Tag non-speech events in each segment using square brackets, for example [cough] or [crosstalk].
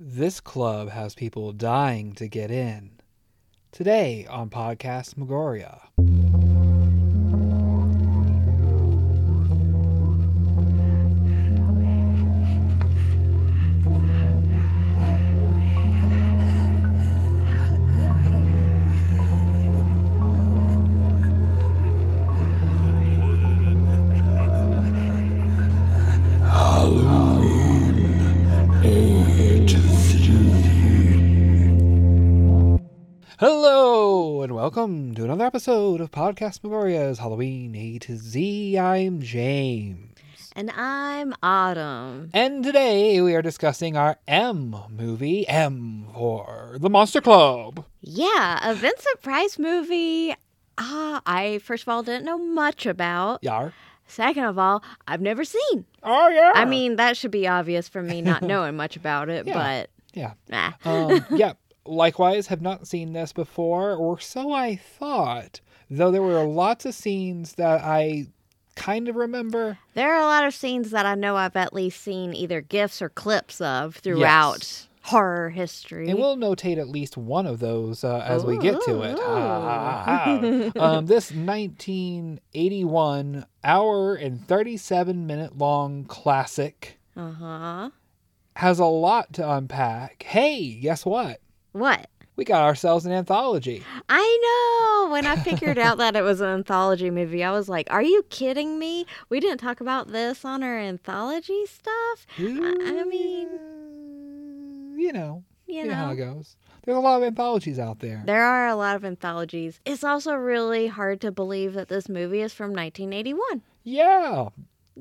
This club has people dying to get in. Today on Podcast Megoria. Episode of Podcast Megoria's Halloween A to Z. I'm James. And I'm Autumn. And today we are discussing our M movie, M for the Monster Club. Yeah, a Vincent Price movie. Ah, I first of all didn't know much about. Yar. Second of all, I've never seen. Oh yeah. I mean, that should be obvious from me not knowing much about it, Yeah. but yeah. nah. Um, yeah. [laughs] Likewise, have not seen this before, or so I thought. Though there were lots of scenes that I kind of remember. There are a lot of scenes that I know I've at least seen either gifs or clips of throughout Yes. horror history. And we'll notate at least one of those uh, as we get to it. Ooh. Ah, [laughs] um, this 1981 hour and 37 minute long classic Uh huh. has a lot to unpack. Hey, guess what? What? We got ourselves an anthology. I know. When I figured out that it was an anthology movie, I was like, "Are you kidding me? We didn't talk about this on our anthology stuff." I mean, you know, You you know how it goes. There's a lot of anthologies out there. there are a lot of anthologies. It's also really hard to believe that this movie is from 1981 Yeah,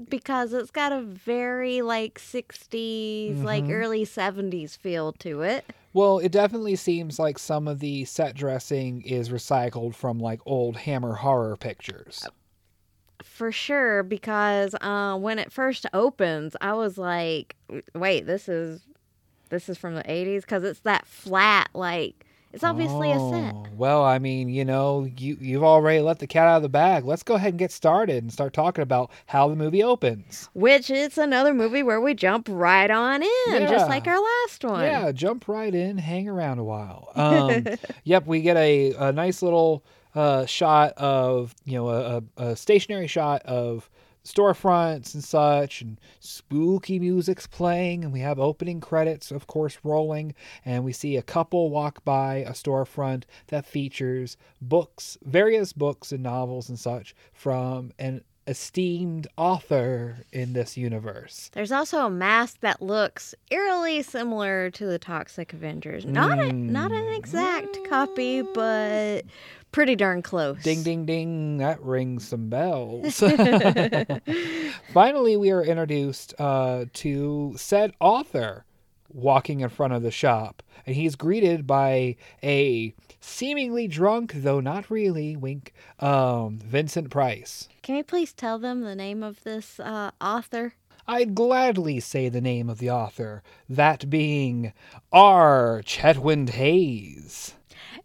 because it's got a very like 60s, like Mhm. early 70s feel to it. Well, it definitely seems like some of the set dressing is recycled from like old Hammer horror pictures. For sure, because uh, when it first opens, I was like, "Wait, this is this is from the '80s?" Because it's that flat, like it's obviously a set. Oh, Well, I mean, you know, you you've already let the cat out of the bag. Let's go ahead and get started and start talking about how the movie opens. Which it's another movie where we jump right on in, Yeah. just like our last one. Yeah, jump right in, hang around a while. Um, [laughs] yep, we get a, a nice little uh, shot of you know a, a stationary shot of storefronts and such and spooky music's playing and we have opening credits of course rolling and we see a couple walk by a storefront that features books various books and novels and such from an esteemed author in this universe There's also a mask that looks eerily similar to the Toxic Avengers. Not a, not an exact copy, but pretty darn close. Ding, ding, ding. That rings some bells. [laughs] [laughs] Finally, we are introduced uh, to said author walking in front of the shop, and he's greeted by a seemingly drunk, though not really, wink, um, Vincent Price. Can you please tell them the name of this uh, author? I'd gladly say the name of the author, that being R. Chetwynd Hayes.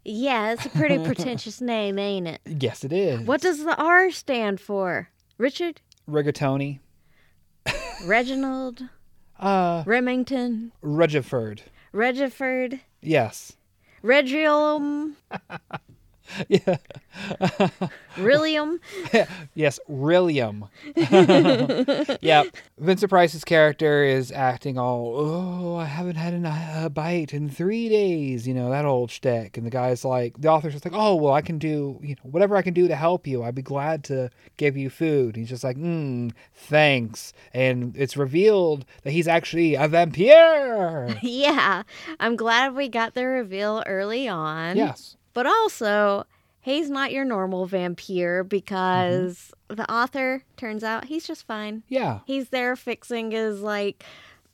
Yeah, it's a pretty [laughs] pretentious name, ain't it? Yes, it is. What does the R stand for? Richard? Rigatoni? Reginald? Uh, Remington? Regiford. Regiford? Yes. Regium? [laughs] [laughs] Yeah. Rillium? [laughs] yes, Rillium. [laughs] yep. Vincent Price's character is acting all, oh, I haven't had a bite in three days, you know, that old shtick. And the guy's like, the author's just like, oh, well, I can do, you know, whatever I can do to help you. I'd be glad to give you food. And he's just like, mm, thanks. And it's revealed that he's actually a vampire. yeah, I'm glad we got the reveal early on. yes. But also, he's not your normal vampire because the author turns out he's just fine. Yeah. He's there fixing his like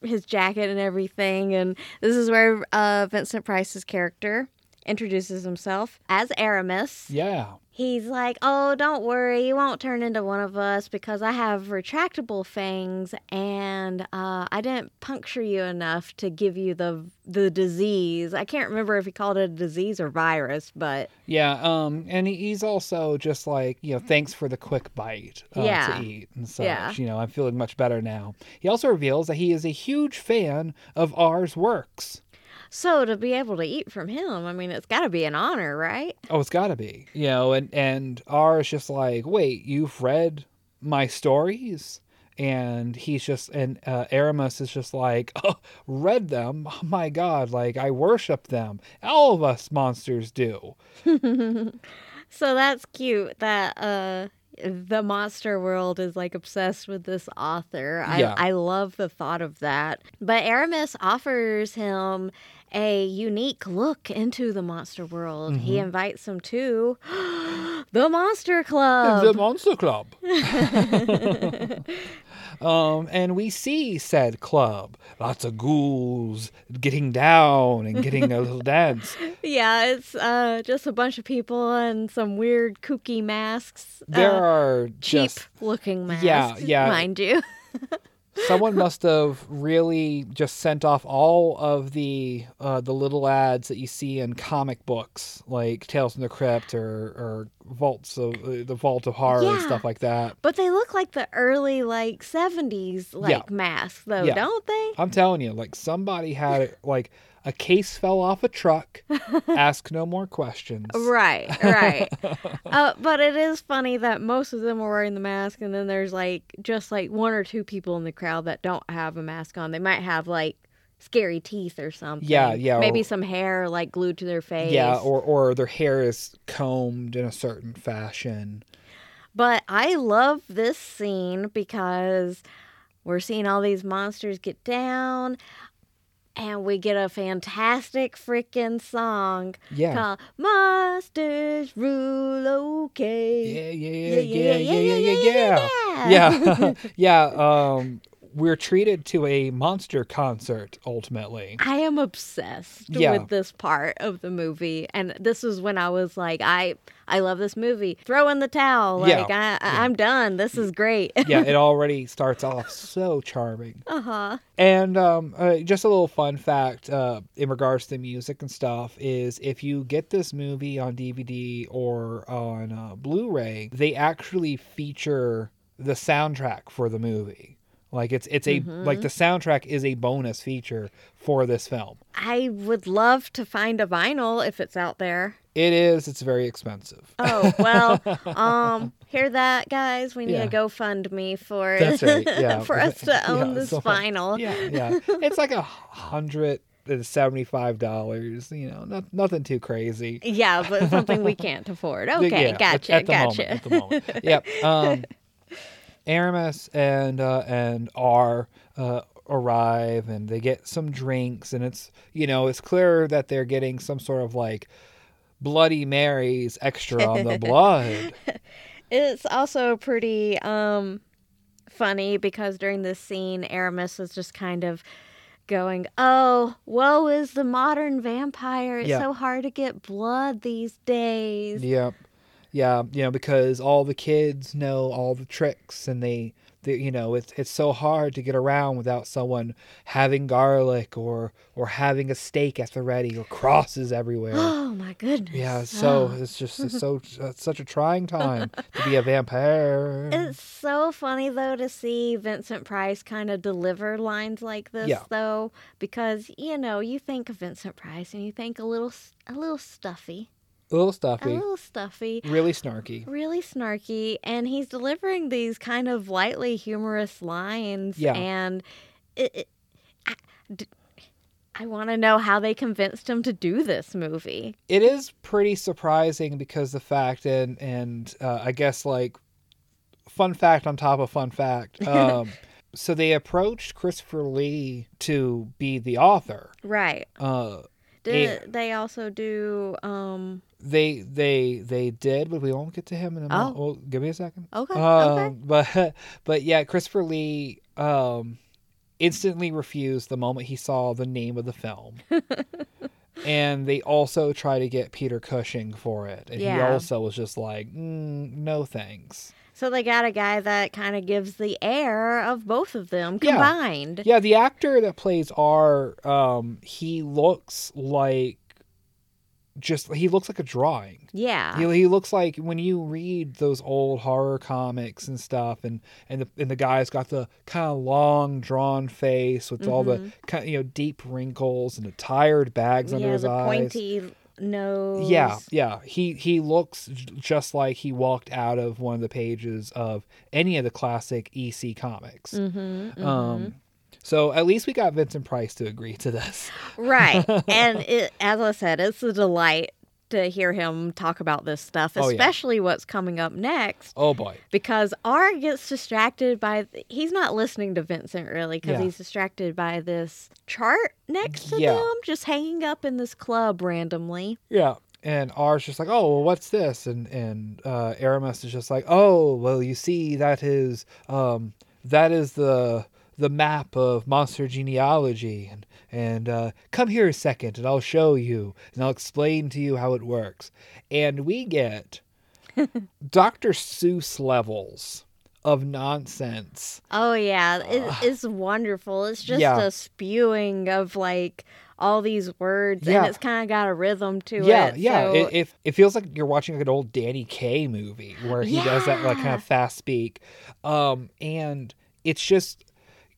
his jacket and everything, and this is where uh, Vincent Price's character introduces himself as Aramis. Yeah. He's like, "Oh, don't worry, you won't turn into one of us because I have retractable fangs, and uh, I didn't puncture you enough to give you the the disease. I can't remember if he called it a disease or virus, but Yeah, um, and he's also just like you know, thanks for the quick bite uh, Yeah. to eat and such. Yeah. You know, I'm feeling much better now. He also reveals that he is a huge fan of R's works. So to be able to eat from him, I mean, it's got to be an honor, right? Oh, it's got to be. You know, and and R is just like, wait, you've read my stories, and he's just and uh, Aramis is just like, oh, read them. [laughs] Oh my God, like I worship them. All of us monsters do. [laughs] So that's cute that uh the monster world is like obsessed with this author. I, Yeah. I love the thought of that. But Aramis offers him a unique look into the monster world. He Mhm. invites them to [gasps] the Monster Club. the Monster Club. [laughs] [laughs] um, and we see said club. Lots of ghouls getting down and getting a little [laughs] dance. yeah, it's uh, just a bunch of people and some weird kooky masks. There uh, are cheap just looking masks, Yeah, yeah. mind you. Someone must have really just sent off all of the uh, the little ads that you see in comic books, like Tales from the Crypt or or Vaults of uh, the Vault of Horror and stuff like that. But they look like the early like 70s like Yeah. masks though, Yeah. don't they? I'm telling you, like somebody had like a case fell off a truck. [laughs] ask no more questions. Right, right. [laughs] uh, but it is funny that most of them are wearing the mask, and then there's like just like one or two people in the crowd that don't have a mask on. They might have like scary teeth or something. Yeah, yeah, Maybe or- some hair like glued to their face. Yeah, or or their hair is combed in a certain fashion. But I love this scene because we're seeing all these monsters get down. And we get a fantastic freaking song Yeah. called Monsters Rule Okay. Yeah, yeah, yeah, yeah, yeah, yeah, yeah, yeah. Yeah, [laughs] yeah. Um, we're treated to a monster concert ultimately. I am obsessed Yeah. with this part of the movie, and this is when I was like, I I love this movie. Throw in the towel, Yeah, like I, I I'm done. This is great. [laughs] Yeah, it [laughs] already starts off so charming. uh huh. And um, uh, just a little fun fact uh, in regards to the music and stuff is if you get this movie on DVD or on uh, Blu-ray, they actually feature the soundtrack for the movie. Like it's it's a like the soundtrack is a bonus feature for this film. I would love to find a vinyl if it's out there. It is. It's very expensive. Oh well, [laughs] um, hear that, guys? We need Yeah. a GoFundMe for That's right. [laughs] Yeah. for us to [laughs] own Yeah, this so- vinyl. Yeah, yeah. It's like a hundred and seventy-five dollars. You know, not, nothing too crazy. Yeah, but something we can't afford. Yeah, Okay, at- gotcha, at the gotcha. Moment, at the moment. yep. Um, Aramis and uh, and R uh, arrive, and they get some drinks, and it's you know it's clear that they're getting some sort of like Bloody Marys extra on the [laughs] blood. It's also pretty um funny because during this scene Aramis is just kind of going, "Oh, woe is the modern vampire. It's so hard to get blood these days." Yep. Yeah, you know, because all the kids know all the tricks and they, they you know, it's it's so hard to get around without someone having garlic or or having a steak at the ready or crosses everywhere. [gasps] Oh my goodness. yeah, so Oh. [sighs] it's just it's so it's such a trying time to be a vampire. It's so funny though to see Vincent Price kind of deliver lines like this Yeah. though because you know, you think of Vincent Price and you think a little a little stuffy, a little stuffy. a little stuffy. really snarky. really snarky and he's delivering these kind of lightly humorous lines Yeah. and it, it, I, d- I want to know how they convinced him to do this movie It is pretty surprising because the fact and and uh, I guess like fun fact on top of fun fact. [laughs] Um, so they approached Christopher Lee to be the author. right Uh, did they also do um they they they did, but we won't get to him in a moment. Oh. Well, give me a second. okay Um, okay [laughs] But but yeah, Christopher Lee um, instantly refused the moment he saw the name of the film. [laughs] and they also try to get Peter Cushing for it, and he also was just like, mm, "No thanks." So they got a guy that kind of gives the air of both of them combined Yeah, the actor that plays R, um, he looks like just he looks like a drawing. Yeah. He, he looks like when you read those old horror comics and stuff, and and the and the guy's got the kind of long drawn face with all the kind you know deep wrinkles and the tired bags under Mm-hmm. his the eyes. pointy nose. Yeah, yeah. He he looks j- just like he walked out of one of the pages of any of the classic EC comics. Mm-hmm, Um, so at least we got Vincent Price to agree to this. Right. [laughs] and it, as I said, it's a delight to hear him talk about this stuff, Oh, yeah. especially what's coming up next. Oh boy. Because R gets distracted by, he's not listening to Vincent really, because Yeah. he's distracted by this chart next to Yeah. them, just hanging up in this club randomly. Yeah. And R's just like, oh, well, what's this? And and uh, Aramis is just like, oh, well, you see, that is um, that is the the map of monster genealogy, and and uh, come here a second, and I'll show you, and I'll explain to you how it works. And we get [laughs] Dr. Seuss levels of nonsense. Oh, yeah. It, it's wonderful. It's just Yeah. a spewing of like all these words, Yeah. and it's kind of got a rhythm to yeah, it. yeah. so- It, it it feels like you're watching like an old Danny Kaye movie where he does that like kind of fast speak, um, and it's just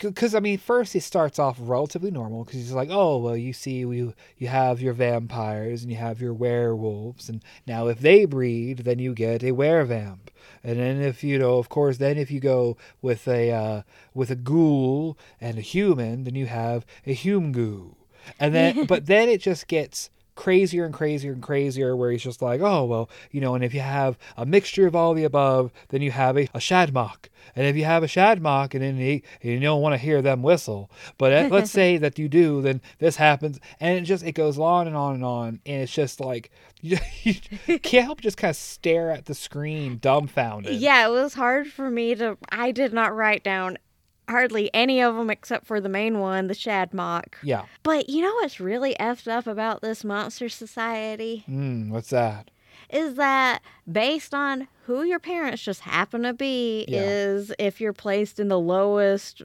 because I mean, first he starts off relatively normal because he's like, oh well, you see, you you have your vampires and you have your werewolves, and now if they breed, then you get a werevamp. And then if you know, of course, then if you go with a uh, with a ghoul and a human, then you have a hume goo. And then, [laughs] but then it just gets crazier and crazier and crazier where he's just like, oh, well, you know, and if you have a mixture of all the above, then you have a, a shadmock. And if you have a shadmock and then and you don't want to hear them whistle, but uh, let's [laughs] say that you do, then this happens. And it just, it goes on and on and on. And it's just like, [laughs] you, you can't help just kind of stare at the screen dumbfounded. Yeah, it was hard for me to. I did not write down hardly any of them except for the main one, the Shadmock. Yeah. But you know what's really effed up about this Monster Society? Mm, what's that? Is that based on who your parents just happen to be, Yeah. is if you're placed in the lowest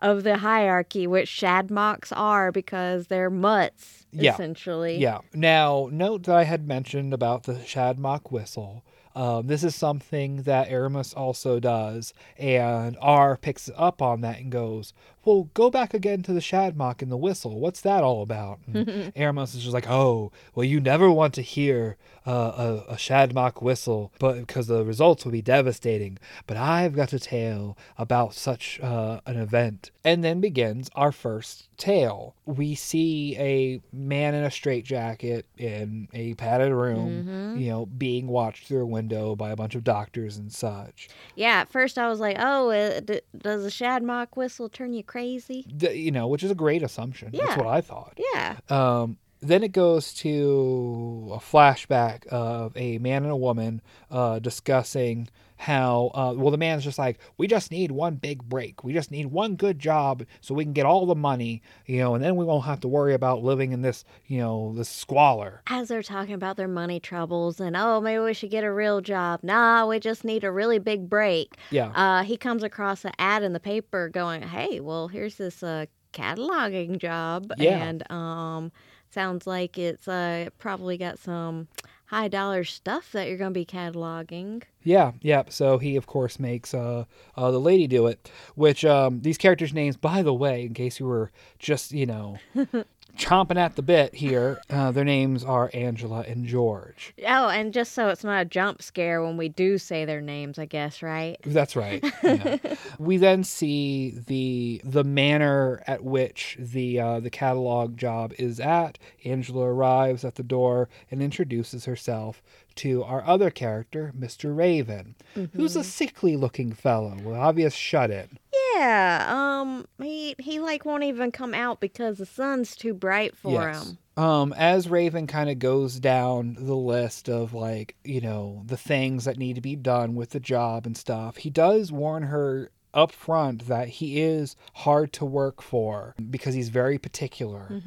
of the hierarchy, which Shadmocks are because they're mutts, Yeah. essentially. Yeah. Now, note that I had mentioned about the Shadmock whistle. Um, this is something that Aramis also does, and R picks up on that and goes, "Well, go back again to the Shadmock and the whistle. What's that all about?" And [laughs] Aramis is just like, "Oh, well, you never want to hear uh, a, a Shadmock whistle, but because the results will be devastating. But I've got a tale about such uh, an event." And then begins our first tale. We see a man in a straitjacket in a padded room, you know, being watched through a window by a bunch of doctors and such. Yeah, at first I was like, oh, d- does a Shadmock whistle turn you crazy? You know, which is a great assumption. That's what I thought. Yeah. Um, then it goes to a flashback of a man and a woman uh, discussing how, uh, well, the man's just like, we just need one big break. We just need one good job so we can get all the money, you know, and then we won't have to worry about living in this, you know, this squalor. As they're talking about their money troubles and, oh, maybe we should get a real job. Nah, we just need a really big break. Yeah. Uh, he comes across an ad in the paper going, hey, well, here's this uh, cataloging job. Yeah. And um, sounds like it's uh, probably got some high dollar stuff that you're going to be cataloging. Yeah, yeah. So he, of course, makes uh, uh, the lady do it. Which um, these characters' names, by the way, in case you were just you know [laughs] chomping at the bit here, uh, their names are Angela and George. Oh, and just so it's not a jump scare when we do say their names, I guess, right? That's right. yeah. [laughs] we then see the the manner at which the uh, the catalog job is at. Angela arrives at the door and introduces herself to our other character, Mr. Raven, who's a sickly looking fellow with obvious shut in. Yeah, um, he he like won't even come out because the sun's too bright for him. Um, as Raven kind of goes down the list of like, you know, the things that need to be done with the job and stuff, he does warn her up front that he is hard to work for because he's very particular.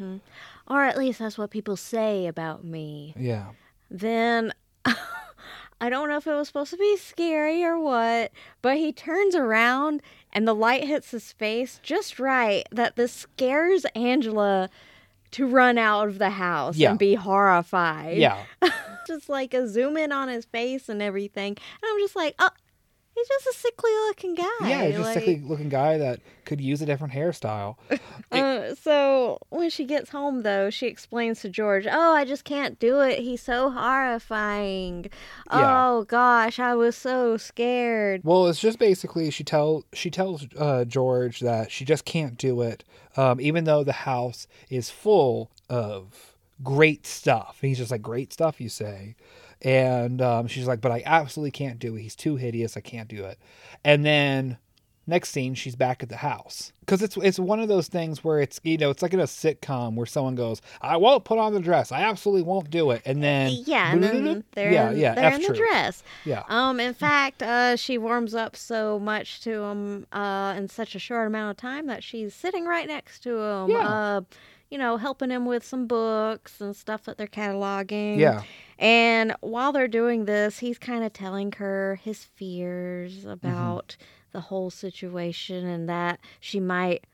Or at least that's what people say about me. Yeah. Then I don't know if it was supposed to be scary or what, but he turns around and the light hits his face just right that this scares Angela to run out of the house Yeah. and be horrified. Yeah. [laughs] just like a zoom in on his face and everything. And I'm just like, oh, he's just a sickly looking guy. Yeah, he's just like, sickly looking guy that could use a different hairstyle. [laughs] Uh, so when she gets home, though, she explains to George, "Oh, I just can't do it. He's so horrifying. Yeah. Oh gosh, I was so scared." Well, it's just basically she tell she tells uh, George that she just can't do it, um, even though the house is full of great stuff. And he's just like, "Great stuff," you say, and um, she's like, "But I absolutely can't do it. He's too hideous. I can't do it." And then next scene, she's back at the house because it's it's one of those things where it's you know it's like in a sitcom where someone goes, "I won't put on the dress. I absolutely won't do it," and then Yeah, and then [laughs] they're yeah, in, yeah, they're F in the dress. yeah, Um, in fact, uh, she warms up so much to him uh, in such a short amount of time that she's sitting right next to him. Yeah. Uh, you know, helping him with some books and stuff that they're cataloging. yeah. And while they're doing this, he's kind of telling her his fears about the whole situation and that she might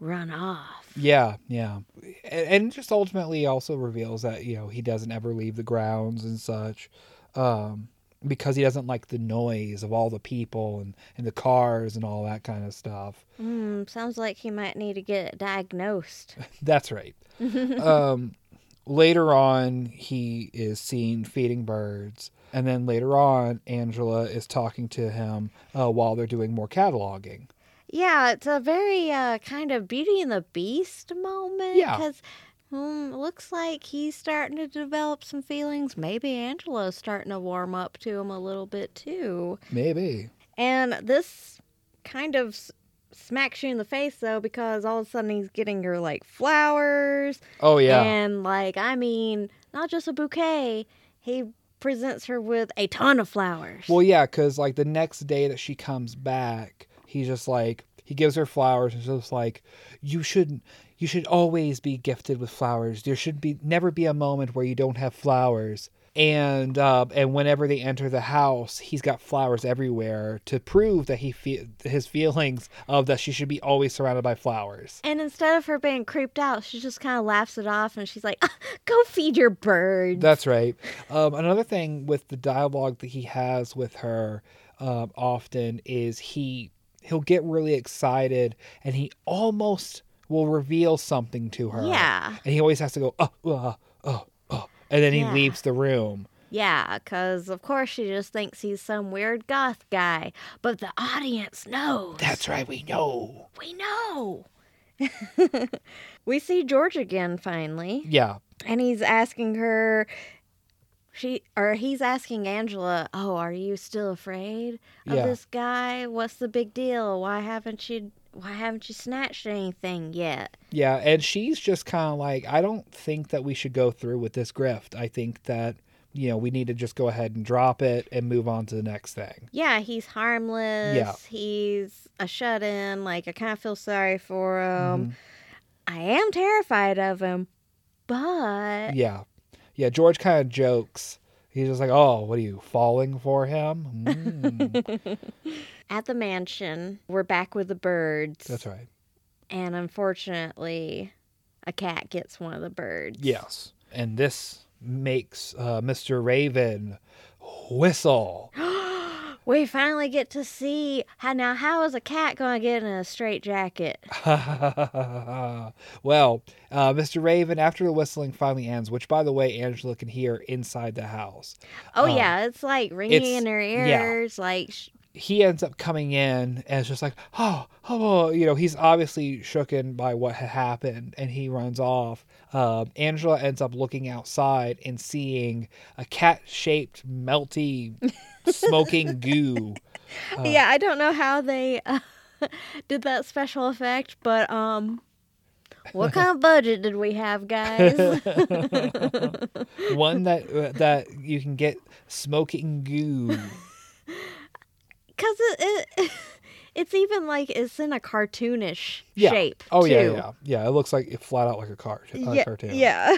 run off. Yeah, yeah. And, and just ultimately also reveals that, you know, he doesn't ever leave the grounds and such. Um, because he doesn't like the noise of all the people and, and the cars and all that kind of stuff. Hmm, sounds like he might need to get diagnosed. [laughs] That's right. [laughs] um, later on, he is seen feeding birds. And then later on, Angela is talking to him uh, while they're doing more cataloging. Yeah, it's a very uh, kind of Beauty and the Beast moment. Yeah. Because um, it looks like he's starting to develop some feelings. Maybe Angela's starting to warm up to him a little bit too. Maybe. And this kind of smacks you in the face though, because all of a sudden he's getting her like flowers. Oh, yeah. And like, I mean, not just a bouquet, he presents her with a ton of flowers. Well, yeah, because like the next day that she comes back, he's just like he gives her flowers and just like you should you should always be gifted with flowers. There should be never be a moment where you don't have flowers. And uh, and whenever they enter the house, he's got flowers everywhere to prove that he fe- his feelings of that she should be always surrounded by flowers. And instead of her being creeped out, she just kind of laughs it off and she's like, "Ah, go feed your birds. That's right. Um, another thing with the dialogue that he has with her um, often is he he'll get really excited and he almost will reveal something to her. Yeah. And he always has to go oh oh oh oh, and then he Yeah. leaves the room. Yeah, because of course she just thinks he's some weird goth guy. But the audience knows. That's right. We know. We know. [laughs] we see George again finally, Yeah. and he's asking her. She or he's asking Angela, "Oh, are you still afraid of Yeah. this guy? What's the big deal? Why haven't you why haven't you snatched anything yet?" Yeah. And she's just kind of like, I don't think that we should go through with this grift. I think that you know we need to just go ahead and drop it and move on to the next thing. Yeah, he's harmless. Yeah. He's a shut in. Like, I kind of feel sorry for him. Mhm. I am terrified of him, but Yeah. Yeah, George kind of jokes. He's just like, "Oh, what are you falling for him?" Mm, [laughs] at the mansion, we're back with the birds. that's right. And unfortunately, a cat gets one of the birds. Yes, and this makes uh, Mr. Raven whistle. [gasps] We finally get to see how now how is a cat going to get in a straight jacket? [laughs] well, uh, Mr. Raven, after the whistling finally ends, which by the way, Angela can hear inside the house. Oh Um, yeah, it's like ringing it's- in her yeah. ears like sh- he ends up coming in and it's just like, oh, oh, you know, he's obviously shooken by what had happened and he runs off. Um, Angela ends up looking outside and seeing a cat shaped, melty, [laughs] smoking goo. Uh, Yeah, I don't know how they [laughs] uh, did that special effect, but um what [laughs] kind of budget did we have, guys? One that uh, that you can get smoking goo. Cuz it, it [laughs] it's even like it's in a cartoonish Yeah. shape. Oh yeah, too. yeah, yeah. It looks like it flat out like a car, yeah, cartoon. yeah.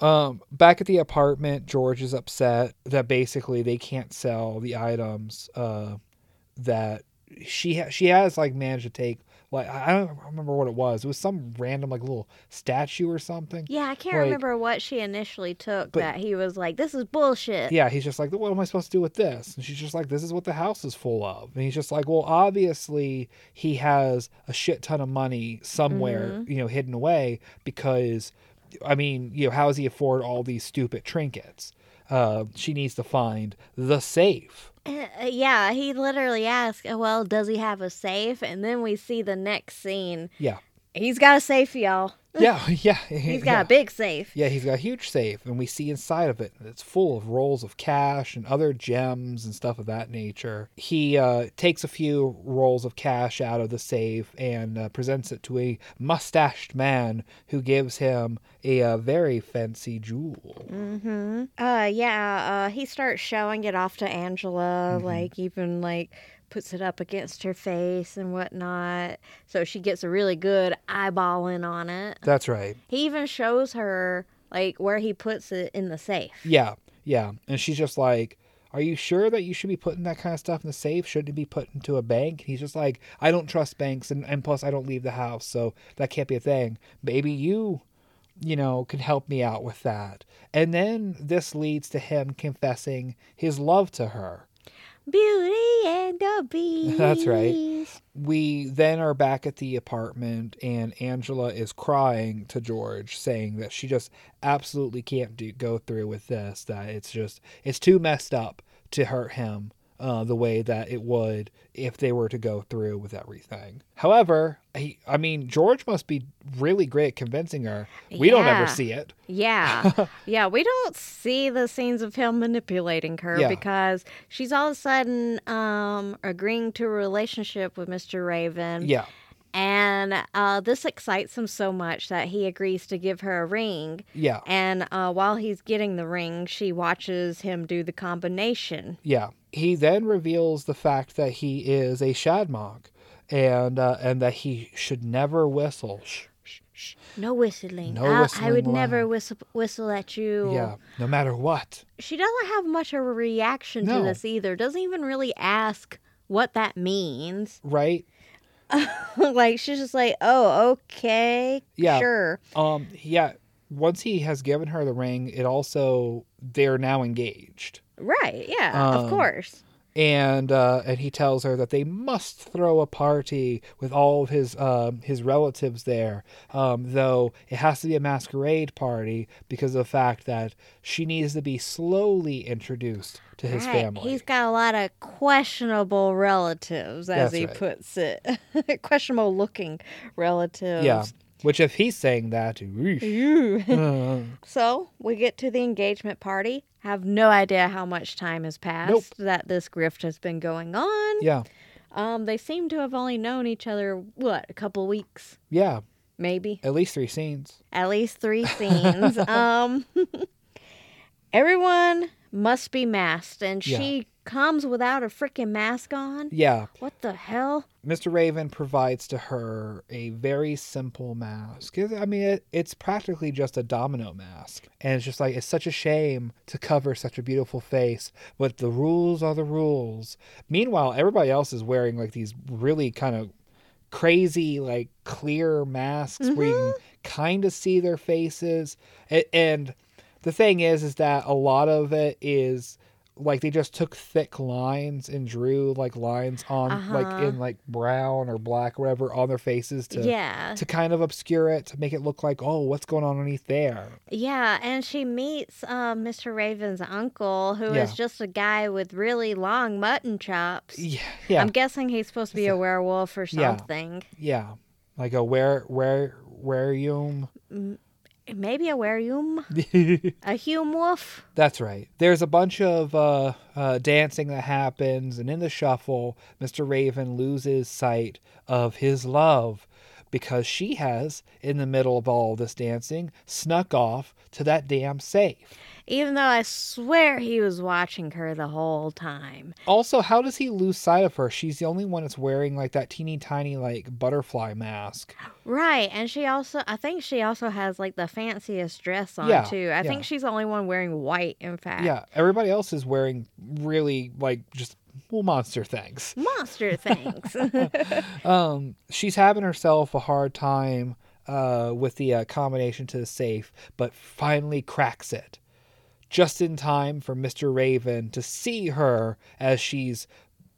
Um, back at the apartment, George is upset that basically they can't sell the items uh, that she ha- she has like managed to take like I don't remember what it was. It was some random like little statue or something. Yeah, I can't Like- remember what she initially took But- that he was like, this is bullshit. Yeah, he's just like, what am I supposed to do with this? And she's just like, this is what the house is full of. And he's just like, well, obviously he has a shit ton of money somewhere, you know, hidden away because, I mean, you know, how does he afford all these stupid trinkets? Uh, she needs to find the safe. [clears throat] Uh, yeah, he literally "Uh, well, does he have a safe? And then we see the next scene. Yeah. He's got a safe, y'all. [laughs] Yeah, yeah. [laughs] He's [laughs] got yeah. a big safe. Yeah, he's got a huge safe, and we see inside of it it's full of rolls of cash and other gems and stuff of that nature. He uh, takes a few rolls of cash out of the safe and uh, presents it to a mustached man who gives him a, uh very fancy jewel. Mm-hmm. Uh, yeah. Uh, he starts showing it off to Angela, Mm-hmm. like even like puts it up against her face and whatnot. So she gets a really good eyeballing on it. That's right. He even shows her like where he puts it in the safe. Yeah, yeah. And she's just like, Are you sure that you should be putting that kind of stuff in the safe? Shouldn't it be put into a bank? And he's just like, I don't trust banks, and, and plus, I don't leave the house, so that can't be a thing. Maybe you, you know, can help me out with that. And then this leads to him confessing his love to her. Beauty and the Beast. [laughs] That's right. We then are back at the apartment, and Angela is crying to George, saying that she just absolutely can't do, go through with this. That it's just it's too messed up to hurt him uh, the way that it would if they were to go through with everything. However, he, I mean, George must be really great at convincing her. We don't ever see it. Yeah. [laughs] yeah, we don't see the scenes of him manipulating her Yeah. because she's all of a sudden um agreeing to a relationship with Mr. Raven. Yeah, And uh, this excites him so much that he agrees to give her a ring. yeah, And uh, while he's getting the ring, she watches him do the combination. Yeah. He then reveals the fact that he is a Shadmock and uh, and that he should never whistle. Shh, shh, shh. No whistling. No I, I whistling would never whistle, whistle at you. Yeah, no matter what. She doesn't have much of a reaction No. to this either. Doesn't even really ask what that means. Right? [laughs] like she's just like, "Oh, okay, Yeah. sure." Um yeah, once he has given her the ring, it also they're now engaged. Right? Yeah, Um, of course. And uh, and he tells her that they must throw a party with all of his um, his relatives there, um, though it has to be a masquerade party because of the fact that she needs to be slowly introduced to his Right. family. He's got a lot of questionable relatives, as That's he right. puts it. [laughs] questionable looking relatives. yeah, which if he's saying that. Ew. [laughs] Uh, so we get to the engagement party. Have no idea how much time has passed Nope. that this grift has been going on. yeah, Um, they seem to have only known each other what a couple weeks, yeah, maybe. at least three scenes. at least three scenes. [laughs] um, [laughs] everyone must be masked, and Yeah. she comes without a freaking mask on. Yeah, What the hell? Mr. Raven provides to her a very simple mask. I mean, it, it's practically just a domino mask. And it's just like, it's such a shame to cover such a beautiful face, but the rules are the rules. Meanwhile, everybody else is wearing like these really kind of crazy, like clear masks where you can mm-hmm. kind of see their faces. And the thing is, is that a lot of it is like they just took thick lines and drew like lines on like Uh-huh. in like brown or black or whatever on their faces to yeah, to kind of obscure it to make it look like oh what's going on underneath there yeah, and she meets uh, Mr. Raven's uncle, who is Yeah. just a guy with really long mutton chops. yeah yeah I'm guessing he's supposed to be a werewolf or Yeah. something. yeah like a where where where you Maybe a werewolf, [laughs] a hume wolf. That's right. There's a bunch of uh, uh, dancing that happens, and in the shuffle, Mr. Raven loses sight of his love because she has, in the middle of all this dancing, snuck off to that damn safe. Even though I swear he was watching her the whole time. Also, how does he lose sight of her? She's the only one that's wearing like that teeny tiny like butterfly mask. Right, and she also I think she also has like the fanciest dress on Yeah, too. I yeah. think she's the only one wearing white in fact. Yeah, everybody else is wearing really like just well, monster things. Monster [laughs] things. [laughs] Um, she's having herself a hard time uh, with the uh, combination to the safe, but finally cracks it just in time for Mr. Raven to see her as she's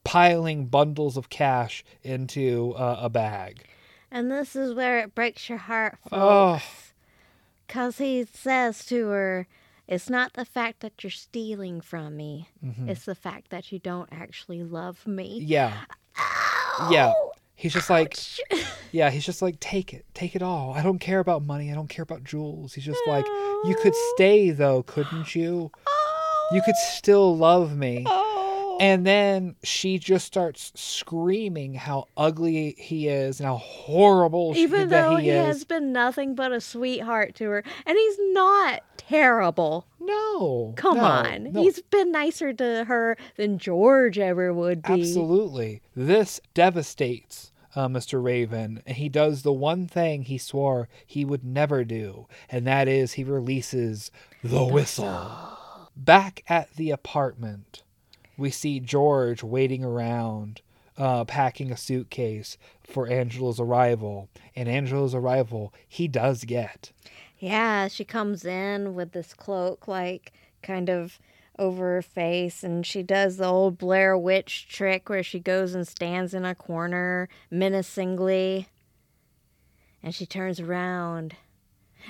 piling bundles of cash into uh, a bag. and this is where it breaks your heart, Oh. folks. Because he says to her, It's not the fact that you're stealing from me, Mhm. it's the fact that you don't actually love me. Yeah, yeah. He's just like, yeah, he's just like, take it, take it all. I don't care about money. I don't care about jewels. He's just like, you could stay though, couldn't you? You could oh. still love me. Oh. And then she just starts screaming how ugly he is and how horrible she, Even that though he, he is. has been nothing but a sweetheart to her, and he's not terrible. No. Come no, on. no, He's been nicer to her than George ever would be. Absolutely. This devastates uh, Mr. Raven. And he does the one thing he swore he would never do, and that is he releases the whistle. Back at the apartment, we see George waiting around, uh, packing a suitcase for Angela's arrival. And Angela's arrival, he does get. Yeah, she comes in with this cloak, like kind of over her face, and she does the old Blair Witch trick where she goes and stands in a corner menacingly. And she turns around.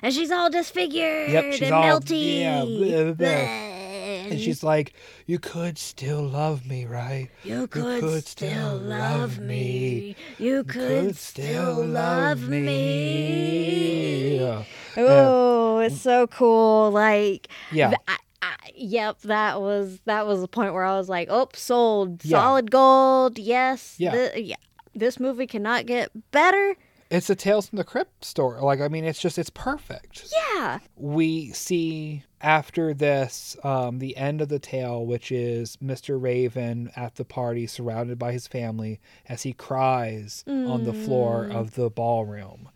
And she's all disfigured Yep, she's and all- melty. yeah, bleh, bleh. Bleh. And she's like, You could still love me, right? You could, could still still love me. You could, still love me. Yeah. Oh, it's so cool. Like, Yeah. th- I, I, yep, that was that was the point where I was like, "Oh, sold, Yeah. solid gold." Yes, Yeah. thi- yeah. This movie cannot get better. It's a Tales from the Crypt story. Like, I mean, it's just, it's perfect. Yeah, We see after this um, the end of the tale, which is Mr. Raven at the party surrounded by his family as he cries on the floor of the ballroom.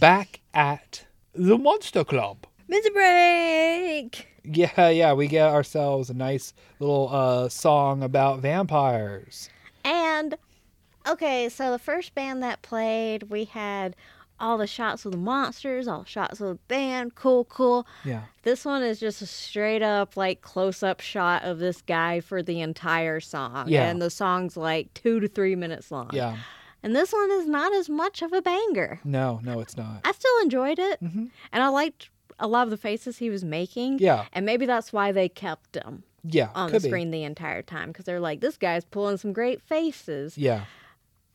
Back at the Monster Club. Mr. Break. Yeah, yeah, we get ourselves a nice little uh, song about vampires. And okay, so the first band that played, we had all the shots of the monsters, all the shots of the band. Cool, cool. Yeah. This one is just a straight up like close up shot of this guy for the entire song. Yeah. And the song's like two to three minutes long. Yeah. And this one is not as much of a banger. No, no, it's not. I still enjoyed it. Mm-hmm. And I liked a lot of the faces he was making. Yeah, And maybe that's why they kept him yeah, on the be. screen the entire time because they're like, this guy's pulling some great faces. Yeah,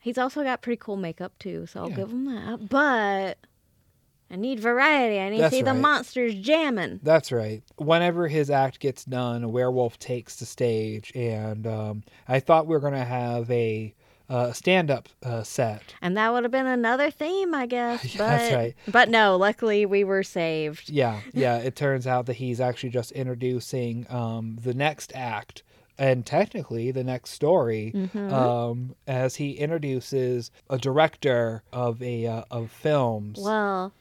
He's also got pretty cool makeup too, so I'll Yeah. give him that. But I need variety. I need That's to see the monsters jamming. that's right. Whenever his act gets done, a werewolf takes the stage, and um, I thought we were gonna have a uh, stand-up uh, set. And that would have been another theme, I guess. [laughs] Yeah, But, that's right. But no, luckily we were saved. Yeah, [laughs] yeah. it turns out that he's actually just introducing um, the next act. And technically, the next story, Mhm. um, as he introduces a director of a uh, of films, Well,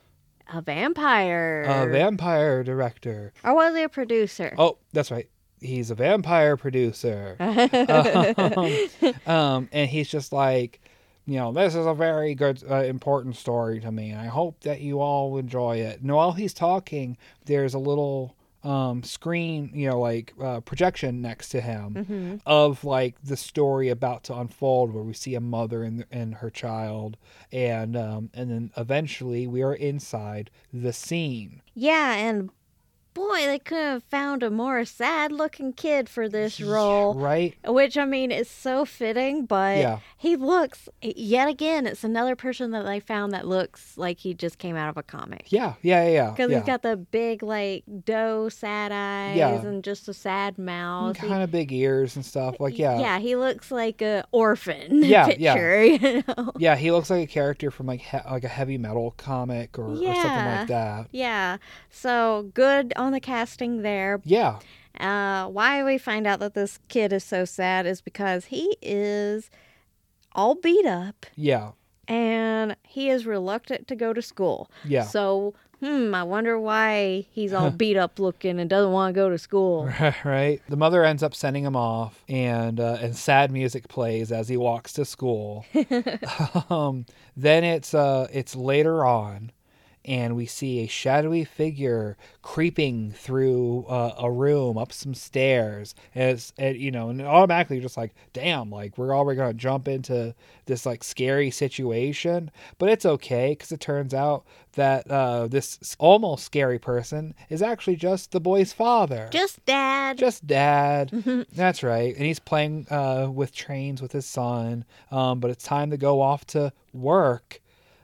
a vampire. a vampire director, or was he a producer? Oh, that's right. He's a vampire producer. um, [laughs] [laughs] um, and he's just like, you know, this is a very good, uh, important story to me. And I hope that you all enjoy it. And while he's talking, there's a little um, screen, you know, like uh, projection next to him Mhm. of like the story about to unfold, where we see a mother and, and her child, and um, and then eventually we are inside the scene. Yeah, and boy, they could have found a more sad looking kid for this role. right? Which, I mean, is so fitting, but Yeah. he looks, yet again, it's another person that they found that looks like he just came out of a comic. Yeah, yeah, yeah. Because yeah. he's got the big, like, doe sad eyes Yeah. and just a sad mouth. Kind of big ears and stuff. Like, yeah, Yeah, he looks like a orphan [laughs] Yeah, yeah. [laughs] you know? yeah. He looks like a character from like he- like a heavy metal comic or, or something like that. Yeah, so good on the casting there. Yeah, Uh, why we find out that this kid is so sad is because he is all beat up yeah, and he is reluctant to go to school. yeah, So hmm, I wonder why he's all [laughs] beat up looking and doesn't want to go to school. [laughs] right? The mother ends up sending him off, and uh, and sad music plays as he walks to school. [laughs] um, then it's uh, it's later on, and we see a shadowy figure creeping through uh, a room up some stairs and it's you know and automatically you're just like damn like we're already gonna jump into this like scary situation but it's okay because it turns out that uh, this almost scary person is actually just the boy's father Just dad. just dad. [laughs] That's right. And he's playing uh, with trains with his son. Um, but it's time to go off to work.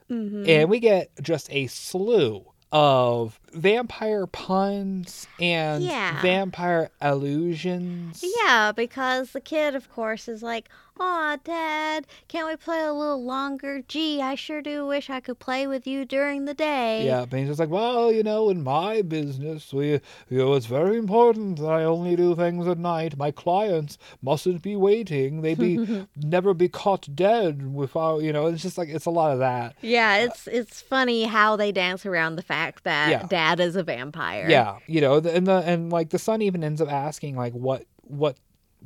Mm-hmm. And we get just a slew of vampire puns and Yeah. vampire allusions. Yeah, because the kid, of course, is like, Aw, Dad, can't we play a little longer? Gee, I sure do wish I could play with you during the day. Yeah, but he's just like, well, you know, in my business, we, you know, it's very important that I only do things at night. My clients mustn't be waiting; they be [laughs] never be caught dead without, you know. It's just like it's a lot of that. Yeah, it's it's funny how they dance around the fact that Yeah. Dad is a vampire. Yeah, you know, and the and like the son even ends up asking like, what what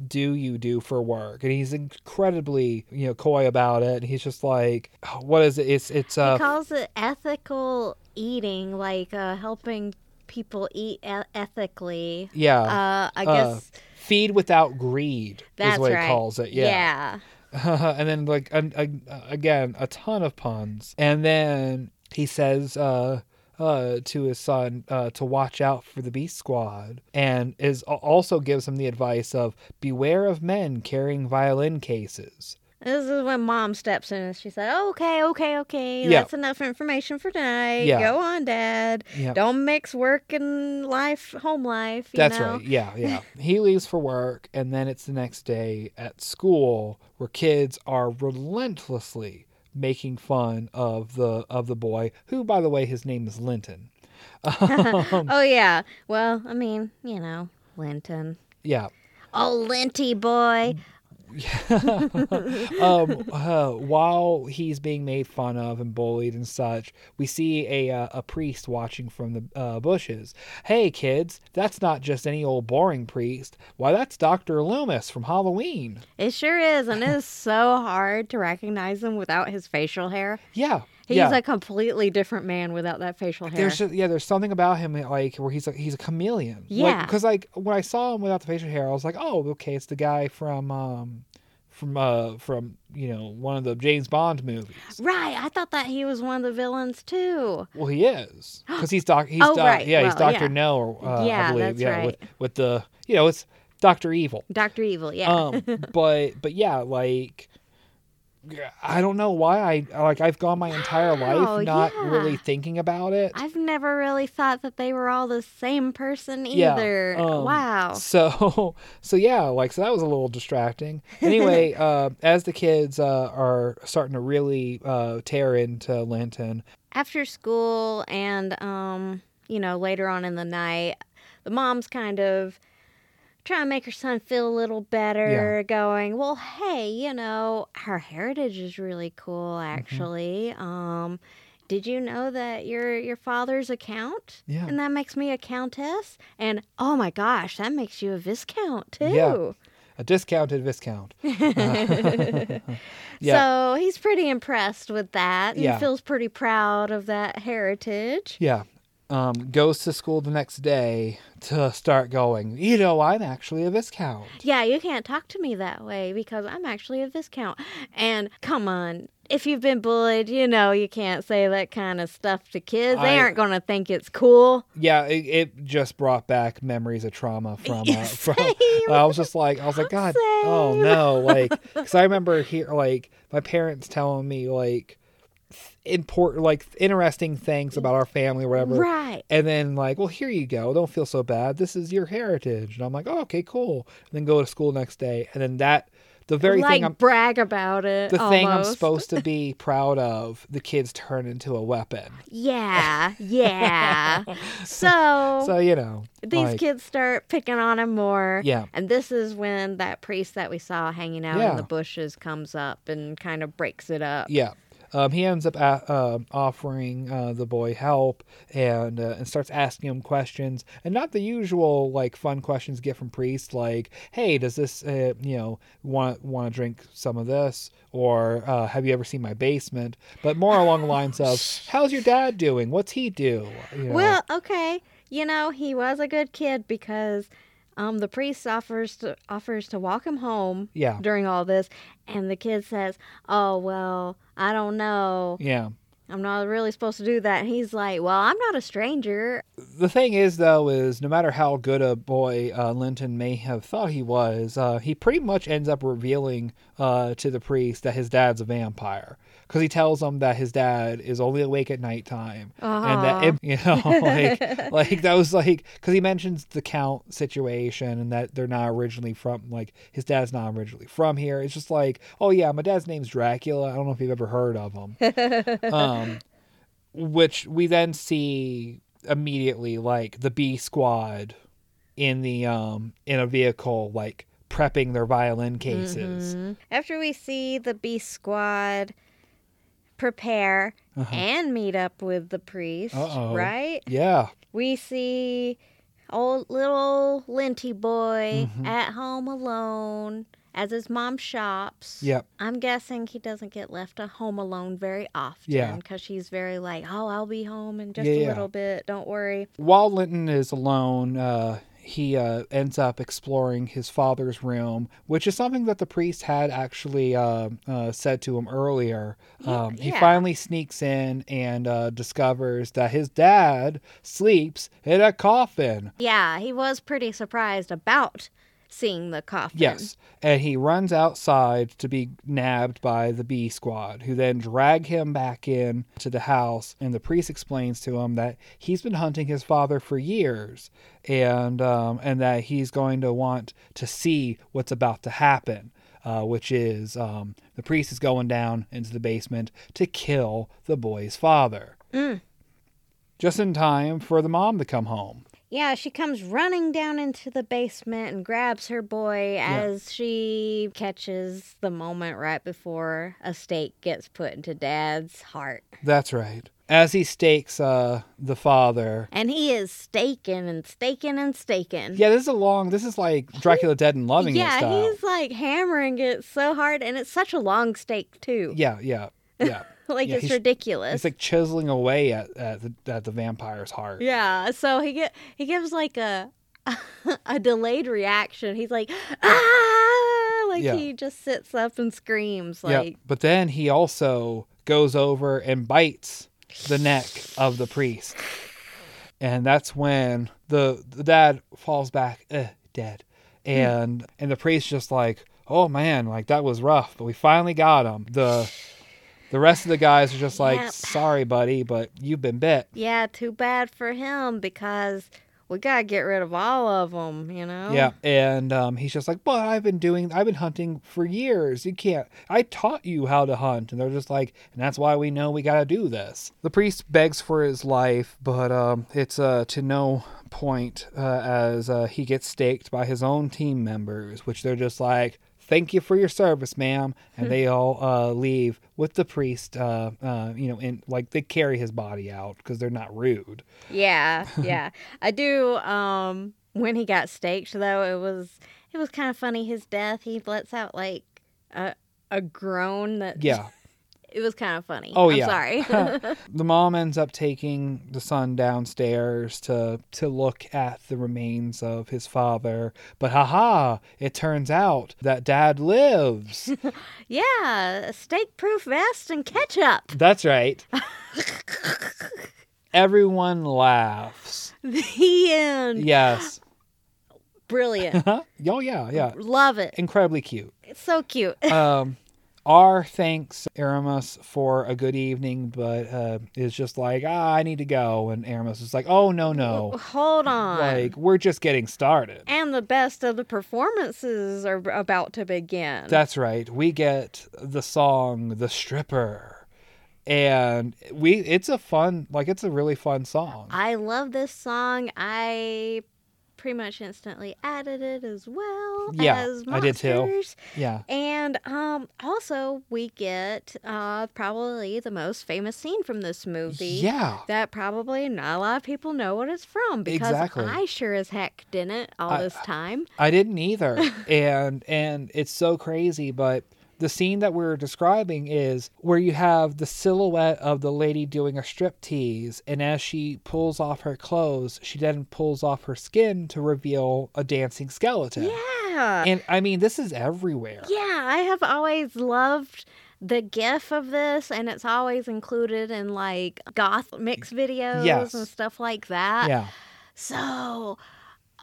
do you do for work? And he's incredibly you know coy about it. And he's just like, "Oh, what is it? It's it's He uh calls it ethical eating, like uh, helping people eat e- ethically. yeah. Uh, I uh, guess feed without greed that's is what right. he calls it. Yeah. Yeah. [laughs] and then like an, a, again a ton of puns and then he says uh uh to his son uh to watch out for the beast squad and is also gives him the advice of beware of men carrying violin cases This is when mom steps in and she said, okay, okay, okay. Yeah. That's enough information for tonight. Yeah. Go on, Dad. yeah Don't mix work and life, home life. You that's know? right yeah [laughs] yeah he leaves for work and then it's the next day at school where kids are relentlessly making fun of the of the boy who by the way his name is linton Um, [laughs] Oh, yeah. Well, I mean, you know, Linton. [laughs] yeah Oh, Linty boy. [laughs] um, uh, while he's being made fun of and bullied and such, we see a uh, a priest watching from the uh, bushes. Hey, kids, that's not just any old boring priest. Why, that's Doctor Loomis from Halloween. It sure is. And it is so hard to recognize him without his facial hair. Yeah, He's yeah. a completely different man without that facial hair. There's just, yeah, there's something about him like where he's like he's a chameleon. Yeah. because like, when I saw him without the facial hair, I was like, oh, okay, it's the guy from um from uh from you know one of the James Bond movies. Right. I thought that he was one of the villains too. Well, he is because he's doc. He's Oh, doc, right. Yeah, he's Doctor yeah. No. Or, uh, Yeah, I believe. that's yeah, with with the you know it's Doctor Evil. Doctor Evil. Yeah. Um, but but yeah, like I don't know why I like I've gone my entire Wow, life not yeah. really thinking about it. I've never really thought that they were all the same person Yeah, either. um, wow. So [laughs] so yeah, like so that was a little distracting. Anyway, [laughs] uh, as the kids uh, are starting to really uh, tear into Linton, After school and um, you know, later on in the night, the mom's kind of trying to make her son feel a little better, going, Well, hey, you know, her heritage is really cool Mm-hmm. actually. Um did you know that you're your father's a count? Yeah. And that makes me a countess? And oh my gosh, that makes you a viscount too. Yeah. a discounted viscount. [laughs] [laughs] Yeah. So he's pretty impressed with that and Yeah. feels pretty proud of that heritage. Yeah. Um, goes to school the next day to start going, you know, I'm actually a Viscount. Yeah, you can't talk to me that way because I'm actually a viscount. And come on, if you've been bullied, you know you can't say that kind of stuff to kids. They aren't going to think it's cool. Yeah, it, it just brought back memories of trauma [laughs] from, uh, from Same. I was just like, I was like, God, oh no. Like, [laughs] cause I remember here, like my parents telling me like important, like interesting things about our family or whatever. Right. And then like, well, here you go. Don't feel so bad. This is your heritage. And I'm like, oh, okay, cool. And then go to school next day. And then that, the very like thing I'm, brag about it. the thing I'm supposed to [laughs] be proud of, the kids turn into a weapon. Yeah, [laughs] yeah. so, So you know, these like, kids start picking on him more. Yeah. And this is when that priest that we saw hanging out Yeah. in the bushes comes up and kind of breaks it up. Yeah. Um, he ends up a- uh, offering uh, the boy help and uh, and starts asking him questions, and not the usual like fun questions you get from priests, like, "Hey, does this uh, you know want want to drink some of this?" or uh, "Have you ever seen my basement?" But more along the lines of, [laughs] "How's your dad doing? What's he do?" You know? Well, okay. You know, he was a good kid because um, the priest offers to offers to walk him home yeah, during all this, and the kid says, "Oh well, I don't know. yeah. I'm not really supposed to do that." And he's like, "Well, I'm not a stranger." the thing is though is no matter how good a boy uh, linton may have thought he was uh, he pretty much ends up revealing uh, to the priest that his dad's a vampire because he tells him that his dad is only awake at nighttime and that Aw. it- [laughs] you know like [laughs] like that was like because he mentions the count situation and that they're not originally from like his dad's not originally from here it's just like oh yeah my dad's name's dracula i don't know if you've ever heard of him [laughs] um, which we then see immediately like the B squad in the um in a vehicle like prepping their violin cases. Mhm. After we see the Beast Squad prepare Uh-huh. and meet up with the priest, Uh-oh. right? Yeah. We see old little Linty boy Mhm. at home alone as his mom shops. Yep. I'm guessing he doesn't get left at home alone very often Yeah. because she's very like, oh, I'll be home in just Yeah, a yeah. little bit. Don't worry. While Linton is alone, uh he uh, ends up exploring his father's room, which is something that the priest had actually uh, uh, said to him earlier. Yeah, Um, he finally sneaks in and uh, discovers that his dad sleeps in a coffin. Yeah, he was pretty surprised about seeing the coffin. Yes, and he runs outside to be nabbed by the B squad, who then drag him back in to the house. And the priest explains to him that he's been hunting his father for years, and um, and that he's going to want to see what's about to happen. Uh, which is um, the priest is going down into the basement to kill the boy's father. Mm. Just in time for the mom to come home. Yeah, she comes running down into the basement and grabs her boy as she catches the moment right before a stake gets put into Dad's heart. That's right. As he stakes uh, the father, And he is staking and staking and staking. Yeah, this is a long. This is like Dracula Dead and Loving yeah, he's like hammering it so hard, and it's such a long stake too. Yeah, yeah, yeah. [laughs] like yeah, it's ridiculous. it's like chiseling away at at the, at the vampire's heart. yeah, so he get he gives like a [laughs] a delayed reaction. He's like ah, like Yeah. he just sits up and screams Yeah, like But then he also goes over and bites the neck of the priest, and that's when the the dad falls back, eh, dead, and and the priest just like, oh man, like that was rough, but we finally got him. The the rest of the guys are just like, Yep. sorry, buddy, but you've been bit. Yeah, too bad for him because we gotta get rid of all of them, you know? Yeah, and um, he's just like, "But I've been doing, I've been hunting for years. You can't. I taught you how to hunt." And they're just like, "And that's why we know we got to do this." The priest begs for his life, but um, it's uh, to no point uh, as uh, he gets staked by his own team members, which they're just like, "Thank you for your service, ma'am," and [laughs] they all uh, leave with the priest. Uh, uh, you know, and like they carry his body out because they're not rude. Yeah, [laughs] yeah. I do um when he got staked though, it was it was kind of funny his death. He lets out like a a groan that Yeah. It was kind of funny. Oh, I'm yeah. sorry. [laughs] [laughs] the mom ends up taking the son downstairs to to look at the remains of his father but haha it turns out that dad lives [laughs] yeah, a steak proof vest and ketchup. that's right everyone laughs The end. yes Brilliant. oh yeah yeah Love it. incredibly cute It's so cute. um our thanks Eramus for a good evening but uh is just like ah I need to go and Eramus is like oh no no Hold on. like we're just getting started and the best of the performances are about to begin. That's right. We get the song "The Stripper," and we it's a fun, like it's a really fun song. I love this song. I pretty much instantly added it as well Yeah, as I did too. Yeah. And um, also, we get uh, probably the most famous scene from this movie. Yeah. That probably not a lot of people know what it's from because Exactly. I sure as heck didn't all I- this time. I didn't either. [laughs] and and it's so crazy, but the scene that we're describing is where you have the silhouette of the lady doing a strip tease, and as she pulls off her clothes, she then pulls off her skin to reveal a dancing skeleton. Yeah. And I mean, this is everywhere. Yeah, I have always loved the gif of this, and it's always included in like goth mix videos Yes. and stuff like that. Yeah. So,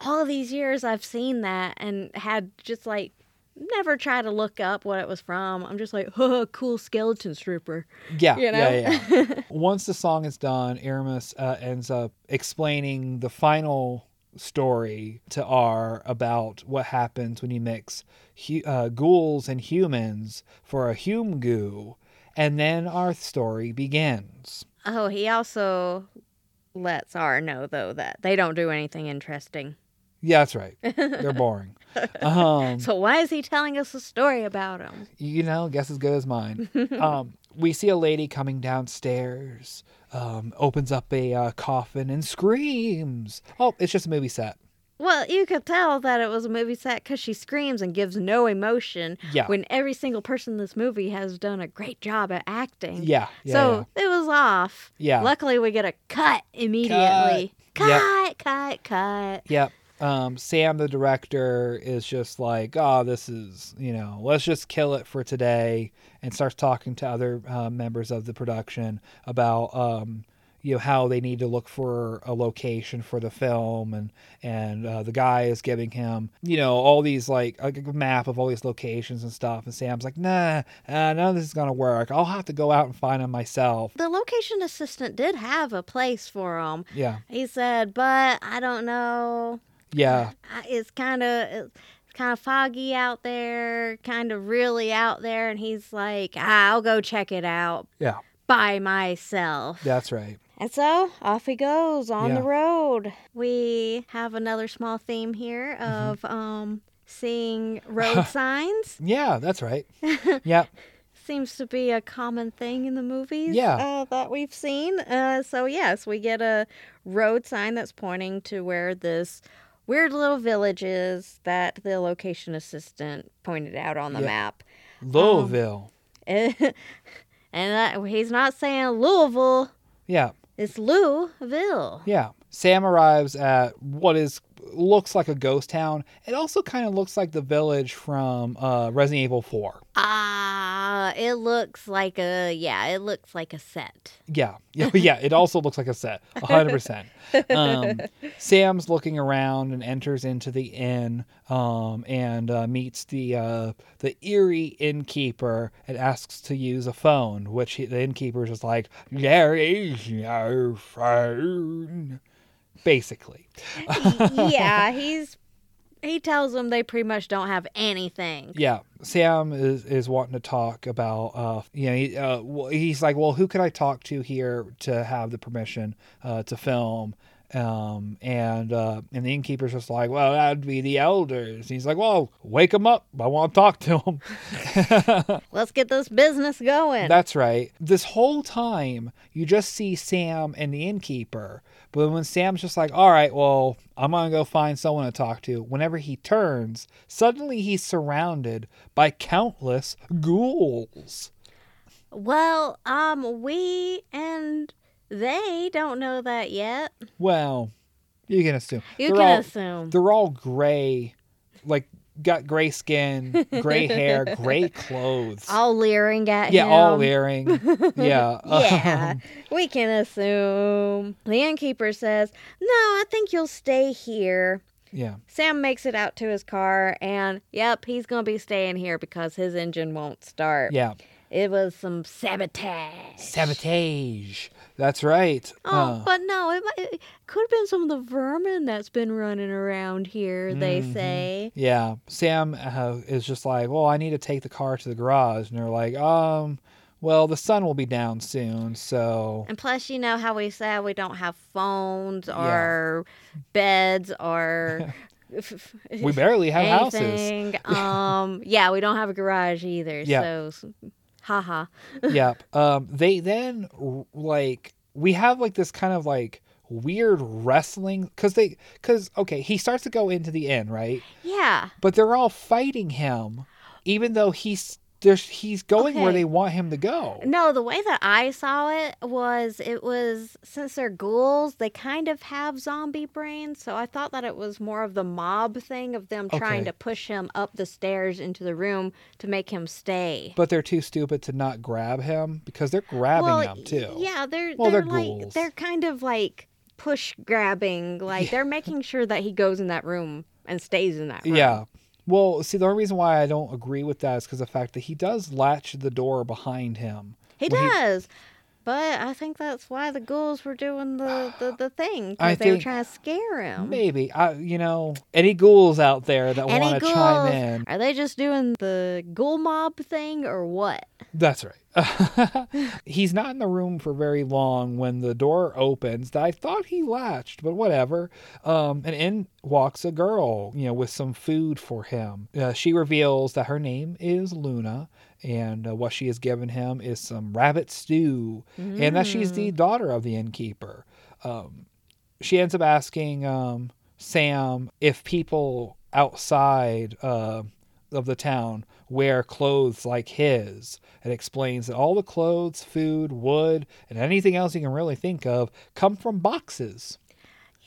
all these years I've seen that and had just like never try to look up what it was from. I'm just like, [laughs] huh, cool skeleton stripper. Yeah, You know? yeah, yeah. [laughs] Once the song is done, Eramus uh, ends up explaining the final story to R about what happens when you mix hu- uh, ghouls and humans for a humgoo, and then our story begins. Oh, he also lets R know though that they don't do anything interesting. Yeah, that's right. They're boring. [laughs] Um, So why is he telling us a story about him? you know, guess as good as mine. [laughs] um, we see a lady coming downstairs, um, opens up a uh, coffin and screams. Oh, it's just a movie set. Well, you could tell that it was a movie set because she screams and gives no emotion Yeah. when every single person in this movie has done a great job at acting. Yeah, yeah, so it was off. Yeah. Luckily, we get a cut immediately. Cut. Cut, Yep. cut, cut. Yep. Um, Sam, the director, is just like, oh, this is, you know, let's just kill it for today, and starts talking to other uh, members of the production about, um, you know, how they need to look for a location for the film, and and uh, the guy is giving him, you know, all these like a map of all these locations and stuff, and Sam's like, nah, uh, none of this is gonna work. I'll have to go out and find them myself. The location assistant did have a place for him. Yeah, He said, but I don't know. Yeah, It's kind of it's kind of foggy out there, kind of really out there. And he's like, ah, I'll go check it out yeah. by myself. That's right. And so off he goes on the road. We have another small theme here Mm-hmm. of um, seeing [laughs] road signs. Yeah, that's right. [laughs] yeah. Seems to be a common thing in the movies Yeah. uh, that we've seen. Uh, so, yes, we get a road sign that's pointing to where this weird little villages that the location assistant pointed out on the Yeah. map. Louisville. Um, [laughs] and that, he's not saying Louisville, Yeah, it's Louisville. yeah. Sam arrives at what is looks like a ghost town. It also kind of looks like the village from uh, Resident Evil 4. Ah, it looks like a yeah, it looks like a set. Yeah, [laughs] yeah, yeah. It also looks like a set, hundred percent. [laughs] Um, Sam's looking around and enters into the inn, um, and uh, meets the uh, the eerie innkeeper and asks to use a phone. Which he, the innkeeper is just like, "There is no phone." Basically, [laughs] yeah, he's he tells them they pretty much don't have anything. yeah. Sam is, is wanting to talk about, uh, you know, he, uh, he's like, well, who can I talk to here to have the permission uh, to film? Um, and uh, and the innkeeper's just like, well, that'd be the elders. And he's like, well, wake them up. I want to talk to them. [laughs] Let's get this business going. That's right. This whole time, you just see Sam and the innkeeper. But when Sam's just like, all right, well, I'm going to go find someone to talk to, whenever he turns, suddenly he's surrounded by countless ghouls. well, um, we and they don't know that yet. Well, you can assume. You they're can all, assume. They're all gray, like, got gray skin, gray [laughs] hair, gray clothes. All leering at yeah, him. all leering. [laughs] Yeah. Um, yeah, we can assume. The innkeeper says, "No, I think you'll stay here." yeah. Sam makes it out to his car, and yep, he's gonna be staying here because his engine won't start. Yeah. It was some sabotage. Sabotage. That's right. Oh, Uh, but no, it, might- it could have been some of the vermin that's been running around here. They Mhm. say. Yeah, Sam uh, is just like, well, I need to take the car to the garage, and they're like, um, Well, the sun will be down soon, so And plus, you know how we said we don't have phones Yeah. or beds or [laughs] we barely have houses. um, yeah, we don't have a garage either. Yeah. So, haha. [laughs] yep. Um, they then like we have like this kind of like weird wrestling because they because okay he starts to go into the inn right, Yeah. but they're all fighting him, even though he's there's he's going where they want him to go. No, the way that I saw it was it was since they're ghouls, they kind of have zombie brains. So I thought that it was more of the mob thing of them trying to push him up the stairs into the room to make him stay. But they're too stupid to not grab him because they're grabbing well, him too. Yeah, they're Well, they're, they're like ghouls. they're kind of like push grabbing. Like [laughs] they're making sure that he goes in that room and stays in that room. Yeah. Well, see, the only reason why I don't agree with that is because the fact that he does latch the door behind him. He does. But I think that's why the ghouls were doing the, the, the thing. I they were trying to scare him. Maybe, I, you know, any ghouls out there that want to chime in. Are they just doing the ghoul mob thing or what? That's right. [laughs] He's not in the room for very long when the door opens. I thought he latched, but whatever. Um, and in walks a girl, you know, with some food for him. Uh, she reveals that her name is Luna, and uh, what she has given him is some rabbit stew, and that she's the daughter of the innkeeper. Um, she ends up asking um, Sam if people outside uh, of the town wear clothes like his and explains that all the clothes, food, wood, and anything else you can really think of come from boxes.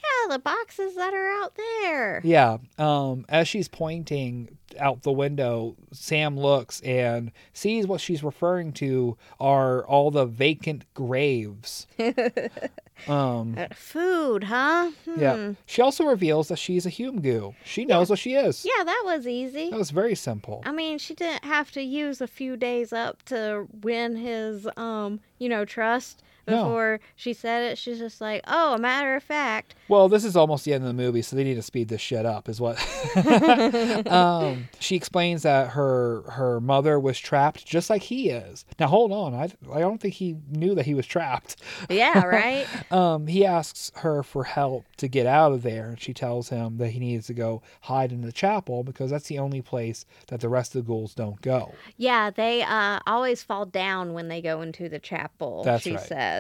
Yeah, the boxes that are out there. Yeah. Um, as she's pointing out the window, Sam looks and sees what she's referring to are all the vacant graves. [laughs] um, Uh, Food, huh? Hmm. yeah. She also reveals that she's a Humgoo. She knows what she is. Yeah, that was easy. That was very simple. I mean, she didn't have to use a few days up to win his, um, you know, trust No. before she said it. She's just like, oh, a matter of fact. Well, this is almost the end of the movie, so they need to speed this shit up, is what. [laughs] um, she explains that her her mother was trapped just like he is. Now, hold on, I I don't think he knew that he was trapped. Yeah, [laughs] right? Um, he asks her for help to get out of there, and she tells him that he needs to go hide in the chapel because that's the only place that the rest of the ghouls don't go. yeah, they uh, always fall down when they go into the chapel, That's she right. says.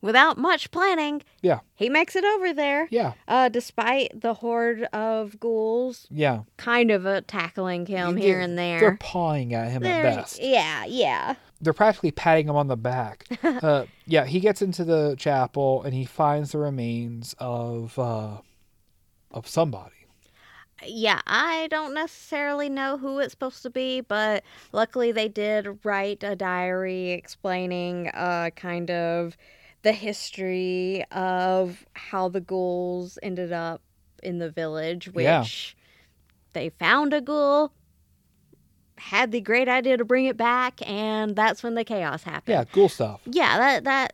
Without much planning, Yeah, he makes it over there. yeah, Uh, despite the horde of ghouls yeah. kind of uh, tackling him They're- here and there. They're pawing at him They're- at best. Yeah, yeah. they're practically patting him on the back. [laughs] uh, yeah, he gets into the chapel and he finds the remains of uh, of somebody. Yeah, I don't necessarily know who it's supposed to be, but luckily they did write a diary explaining uh kind of the history of how the ghouls ended up in the village, which Yeah. they found a ghoul, had the great idea to bring it back, and that's when the chaos happened. Yeah, cool stuff. Yeah, that that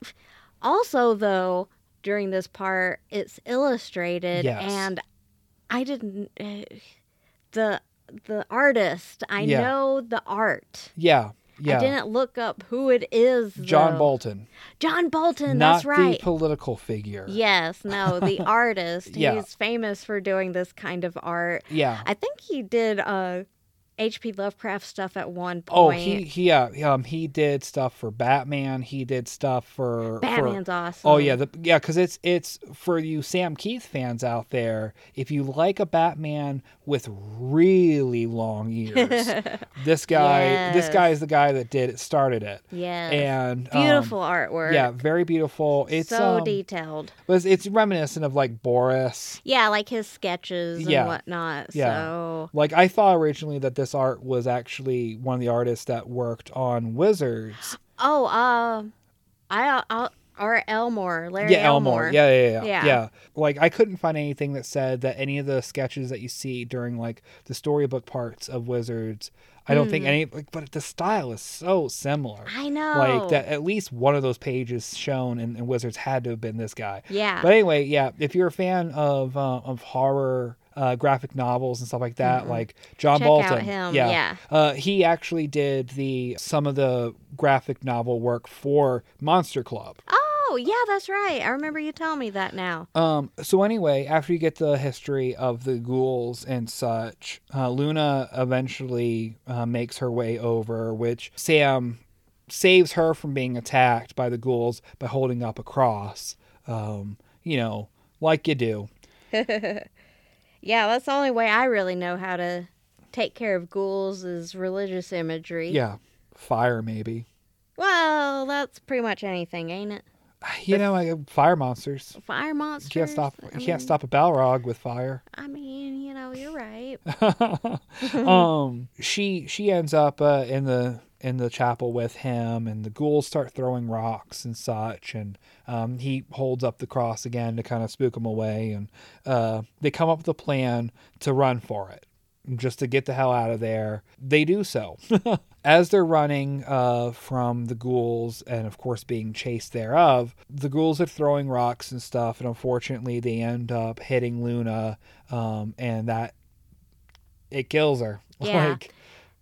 also though during this part it's illustrated Yes. and I didn't uh, the the artist, I Yeah. know the art. Yeah, yeah. I didn't look up who it is. John though. Bolton, John Bolton, not that's right. the political figure. Yes, no, the [laughs] artist. Yeah. He's famous for doing this kind of art. Yeah. I think he did uh H.P. Lovecraft stuff at one point. Oh, he, he yeah um he did stuff for Batman. He did stuff for for- Batman's awesome. Oh yeah, the, yeah, because it's it's for you Sam Kieth fans out there. If you like a Batman with really long ears, [laughs] this guy this guy is the guy that did it, started it, Yeah, and um, Beautiful artwork. yeah, very beautiful. It's so um, detailed. but it's, it's reminiscent of like Boris. Yeah, like his sketches and Yeah. whatnot. Yeah. So Like I thought originally that this art was actually one of the artists that worked on Wizards. oh, uh, I I or Elmore, Larry yeah, Elmore. Yeah, yeah, yeah, yeah, Yeah. Like I couldn't find anything that said that any of the sketches that you see during like the storybook parts of Wizards, I don't think any like but the style is so similar. I know. Like that at least one of those pages shown in, in Wizards had to have been this guy. Yeah. But anyway, yeah, if you're a fan of uh, of horror uh, graphic novels and stuff like that, like John Mm-hmm. Check Bolton. Yeah, yeah. Uh, he actually did the some of the graphic novel work for Monster Club. Oh, yeah, that's right. I remember you telling me that now. Um, so anyway, after you get the history of the ghouls and such, uh, Luna eventually uh, makes her way over, which Sam saves her from being attacked by the ghouls by holding up a cross. Um, you know, like you do. [laughs] Yeah, that's the only way I really know how to take care of ghouls is religious imagery. Yeah, fire maybe. Well, that's pretty much anything, ain't it? [sighs] You know, like fire monsters. Fire monsters. You can't stop. I You can't stop a Balrog with fire. I mean, you know, you're right. [laughs] um, she she ends up uh, in the in the chapel with him, and the ghouls start throwing rocks and such, and um, he holds up the cross again to kind of spook them away, and uh, they come up with a plan to run for it, just to get the hell out of there. They do so. [laughs] As they're running uh, from the ghouls and, of course, being chased thereof, the ghouls are throwing rocks and stuff, and unfortunately, they end up hitting Luna, um, and that it kills her. [laughs] Yeah. Like,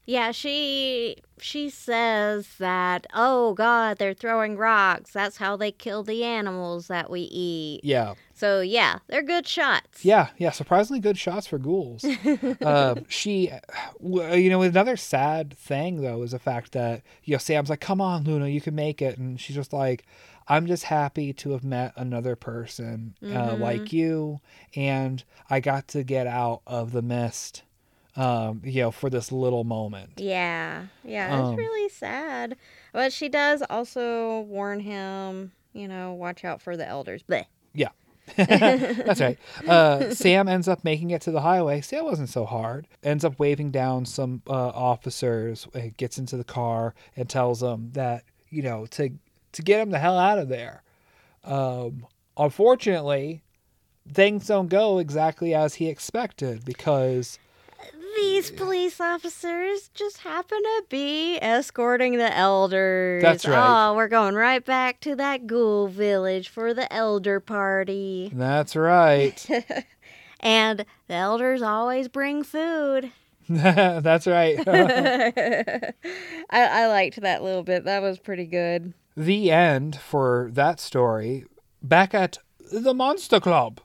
Yeah, she she says that, "Oh god, they're throwing rocks. That's how they kill the animals that we eat." yeah, So, yeah, they're good shots. yeah, yeah. Surprisingly good shots for ghouls. uh, [laughs] she, you know, another sad thing though is the fact that you know Sam's like, "Come on, Luna, you can make it," and she's just like, "I'm just happy to have met another person uh, like you, and I got to get out of the mist." Um, you know, for this little moment. Yeah. Yeah, Um, it's really sad. But she does also warn him, you know, watch out for the elders. Bleh. [laughs] [laughs] That's right. Uh, Sam ends up making it to the highway. See, that wasn't so hard. Ends up waving down some uh, officers. uh, Gets into the car and tells them that you know to to get him the hell out of there. Um, unfortunately, things don't go exactly as he expected because These police officers just happen to be escorting the elders. That's right. Oh, we're going right back to that ghoul village for the elder party. that's right. [laughs] And the elders always bring food. [laughs] [laughs] that's right. I, I liked that little bit. That was pretty good. the end for that story back at the monster club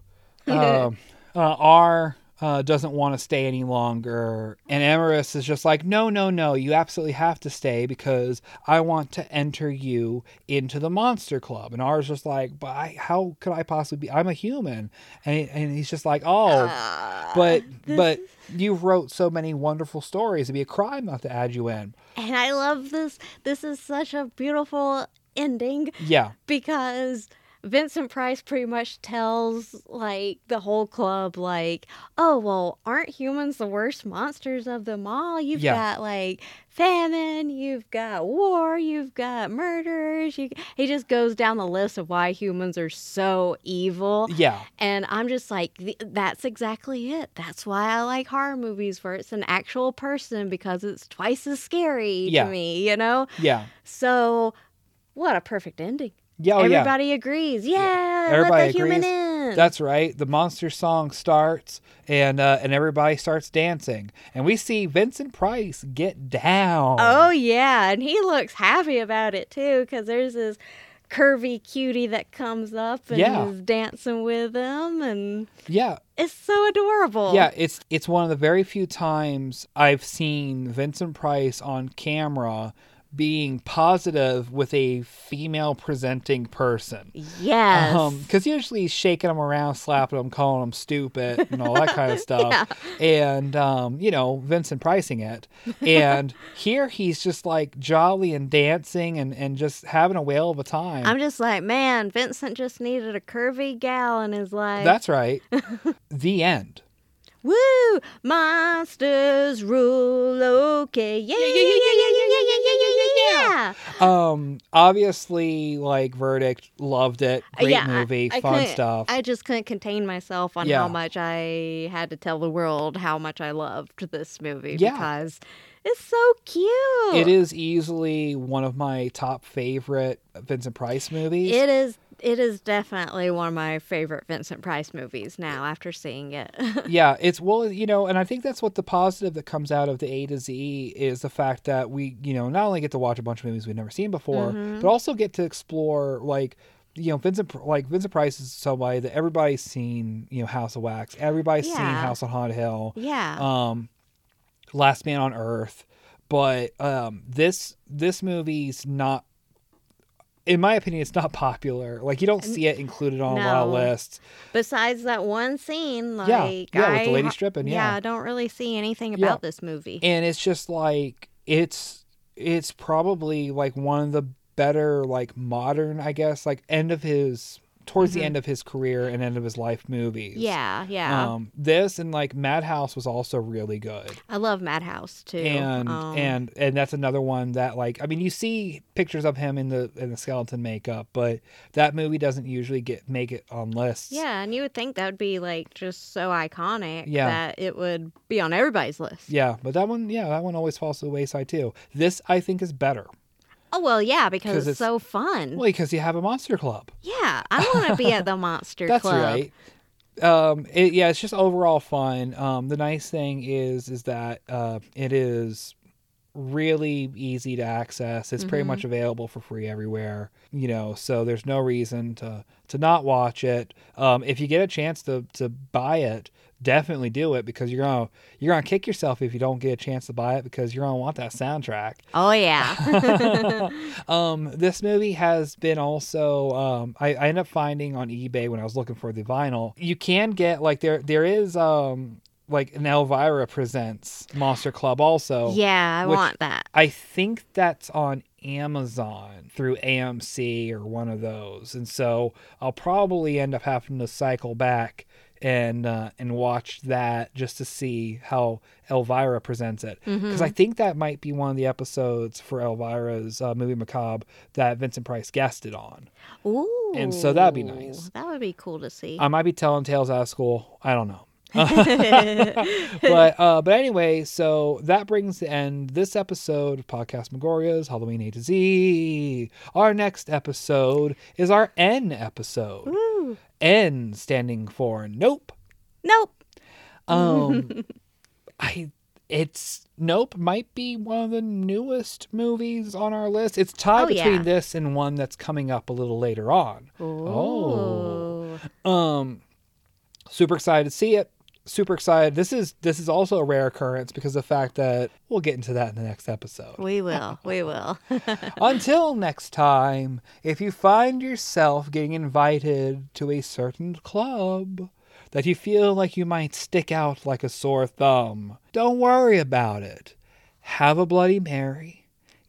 um, uh, r uh, doesn't want to stay any longer. And Eramus is just like no no no you absolutely have to stay because i want to enter you into the monster club. And r is just like but I, how could i possibly be? I'm a human. And, and he's just like oh Uh, but [laughs] but you wrote so many wonderful stories. It'd be a crime not to add you in. And I love this. This is such a beautiful ending. Yeah. Because Vincent Price pretty much tells like the whole club like, "Oh, well, aren't humans the worst monsters of them all? You've Yeah. got like famine, you've got war, you've got murders. You... He just goes down the list of why humans are so evil. yeah And I'm just like, that's exactly it. That's why I like horror movies where it's an actual person because it's twice as scary Yeah. to me, you know? yeah So, what a perfect ending. Yeah oh yeah Everybody agrees. Yeah, Everybody let the human agrees. That's right. The monster song starts, and uh, and everybody starts dancing, and we see Vincent Price get down. oh, yeah. And he looks happy about it too because there's this curvy cutie that comes up and Yeah. is dancing with him. And yeah, it's so adorable. yeah. It's it's one of the very few times I've seen Vincent Price on camera being positive with a female presenting person. Yes. because usually he's shaking them around, slapping them, calling them stupid, and all that kind of [laughs] stuff. And um, you know, Vincent pricing it. And [laughs] here he's just like jolly and dancing and and just having a whale of a time. I'm just like, man, Vincent just needed a curvy gal in his life. That's right. [laughs] the end. Woo! Monsters rule. Okay. Yeah, yeah, yeah, yeah, yeah, yeah, yeah, yeah, yeah, yeah, yeah. Um, obviously, like verdict, loved it. Great Yeah, movie, I fun couldn't- stuff. I just couldn't contain myself on Yeah. how much I had to tell the world how much I loved this movie Yeah. because it's so cute. it is easily one of my top favorite Vincent Price movies. It is It is definitely one of my favorite Vincent Price movies now after seeing it. [laughs] yeah, it's well, you know, and I think that's what the positive that comes out of the A to Z is the fact that we, you know, not only get to watch a bunch of movies we've never seen before, Mhm. but also get to explore like you know Vincent like Vincent Price is somebody that everybody's seen you know House of Wax everybody's seen House on Haunted Hill yeah. um Last Man on Earth but um this this movie's not in my opinion it's not popular like you don't see it included on a lot of lists Besides that one scene, like Yeah, yeah, with the I lady stripping, Yeah, yeah. I don't really see anything Yeah. about this movie. and it's just like it's it's probably like one of the better like modern i guess like end of his towards the Mhm. end of his career and end of his life movies yeah, yeah. um this and like madhouse was also really good I love Madhouse too. and Um, and and that's another one that like i mean you see pictures of him in the in the skeleton makeup but that movie doesn't usually get make it on lists yeah, and you would think that would be like just so iconic Yeah. that it would be on everybody's list. yeah but that one yeah that one always falls to the wayside too this i think is better Oh well, yeah, because 'Cause it's, it's- so fun. well because you have a monster club yeah, I want to be at the [laughs] Monster That's Club. right. Um, it, yeah, it's just overall fun. Um, the nice thing is, is that uh, it is really easy to access. It's pretty much available for free everywhere. You know, so there's no reason to to not watch it. Um, if you get a chance to to buy it, definitely do it because you're gonna you're gonna kick yourself if you don't get a chance to buy it because you're gonna want that soundtrack. Oh yeah. [laughs] um, this movie has been also um, I, I ended up finding on eBay when I was looking for the vinyl. You can get like there there is um like an Elvira presents Monster Club also. yeah, I want that. I think that's on Amazon through AMC or one of those, and so I'll probably end up having to cycle back and uh, and watch that just to see how Elvira presents it because Mm-hmm. I think that might be one of the episodes for Elvira's uh, movie Macabre that Vincent Price guested on. Ooh. and so that'd be nice. That would be cool to see. I might be telling tales out of school. I don't know. [laughs] [laughs] but uh, but anyway, so that brings the end this episode of Podcast Megoria's Halloween A to Z. Our next episode is our N episode. Ooh. N standing for Nope. Nope. Um, [laughs] I it's Nope might be one of the newest movies on our list. It's tied Oh, between yeah. this and one that's coming up a little later on. Oh. Um, super excited to see it. Super excited. This is this is also a rare occurrence because of the fact that we'll get into that in the next episode. We will. We will. [laughs] Until next time, if you find yourself getting invited to a certain club that you feel like you might stick out like a sore thumb, don't worry about it. Have a Bloody Mary.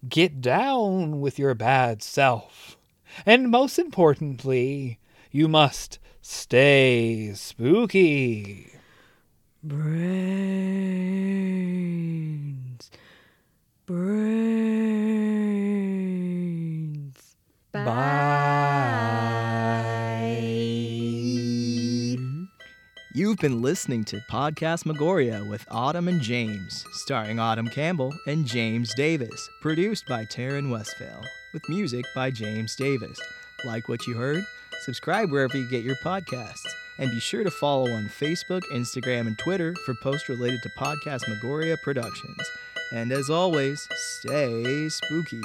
Get down with your bad self. And most importantly, you must stay spooky. Brains. Brains. Bye. You've been listening to Podcast Megoria with Autumn and James, starring Autumn Campbell and James Davis, produced by Taryn Westphal, with music by James Davis. Like what you heard? Subscribe wherever you get your podcasts, and be sure to follow on Facebook, Instagram, and Twitter for posts related to Podcast Megoria Productions. And as always, stay spooky.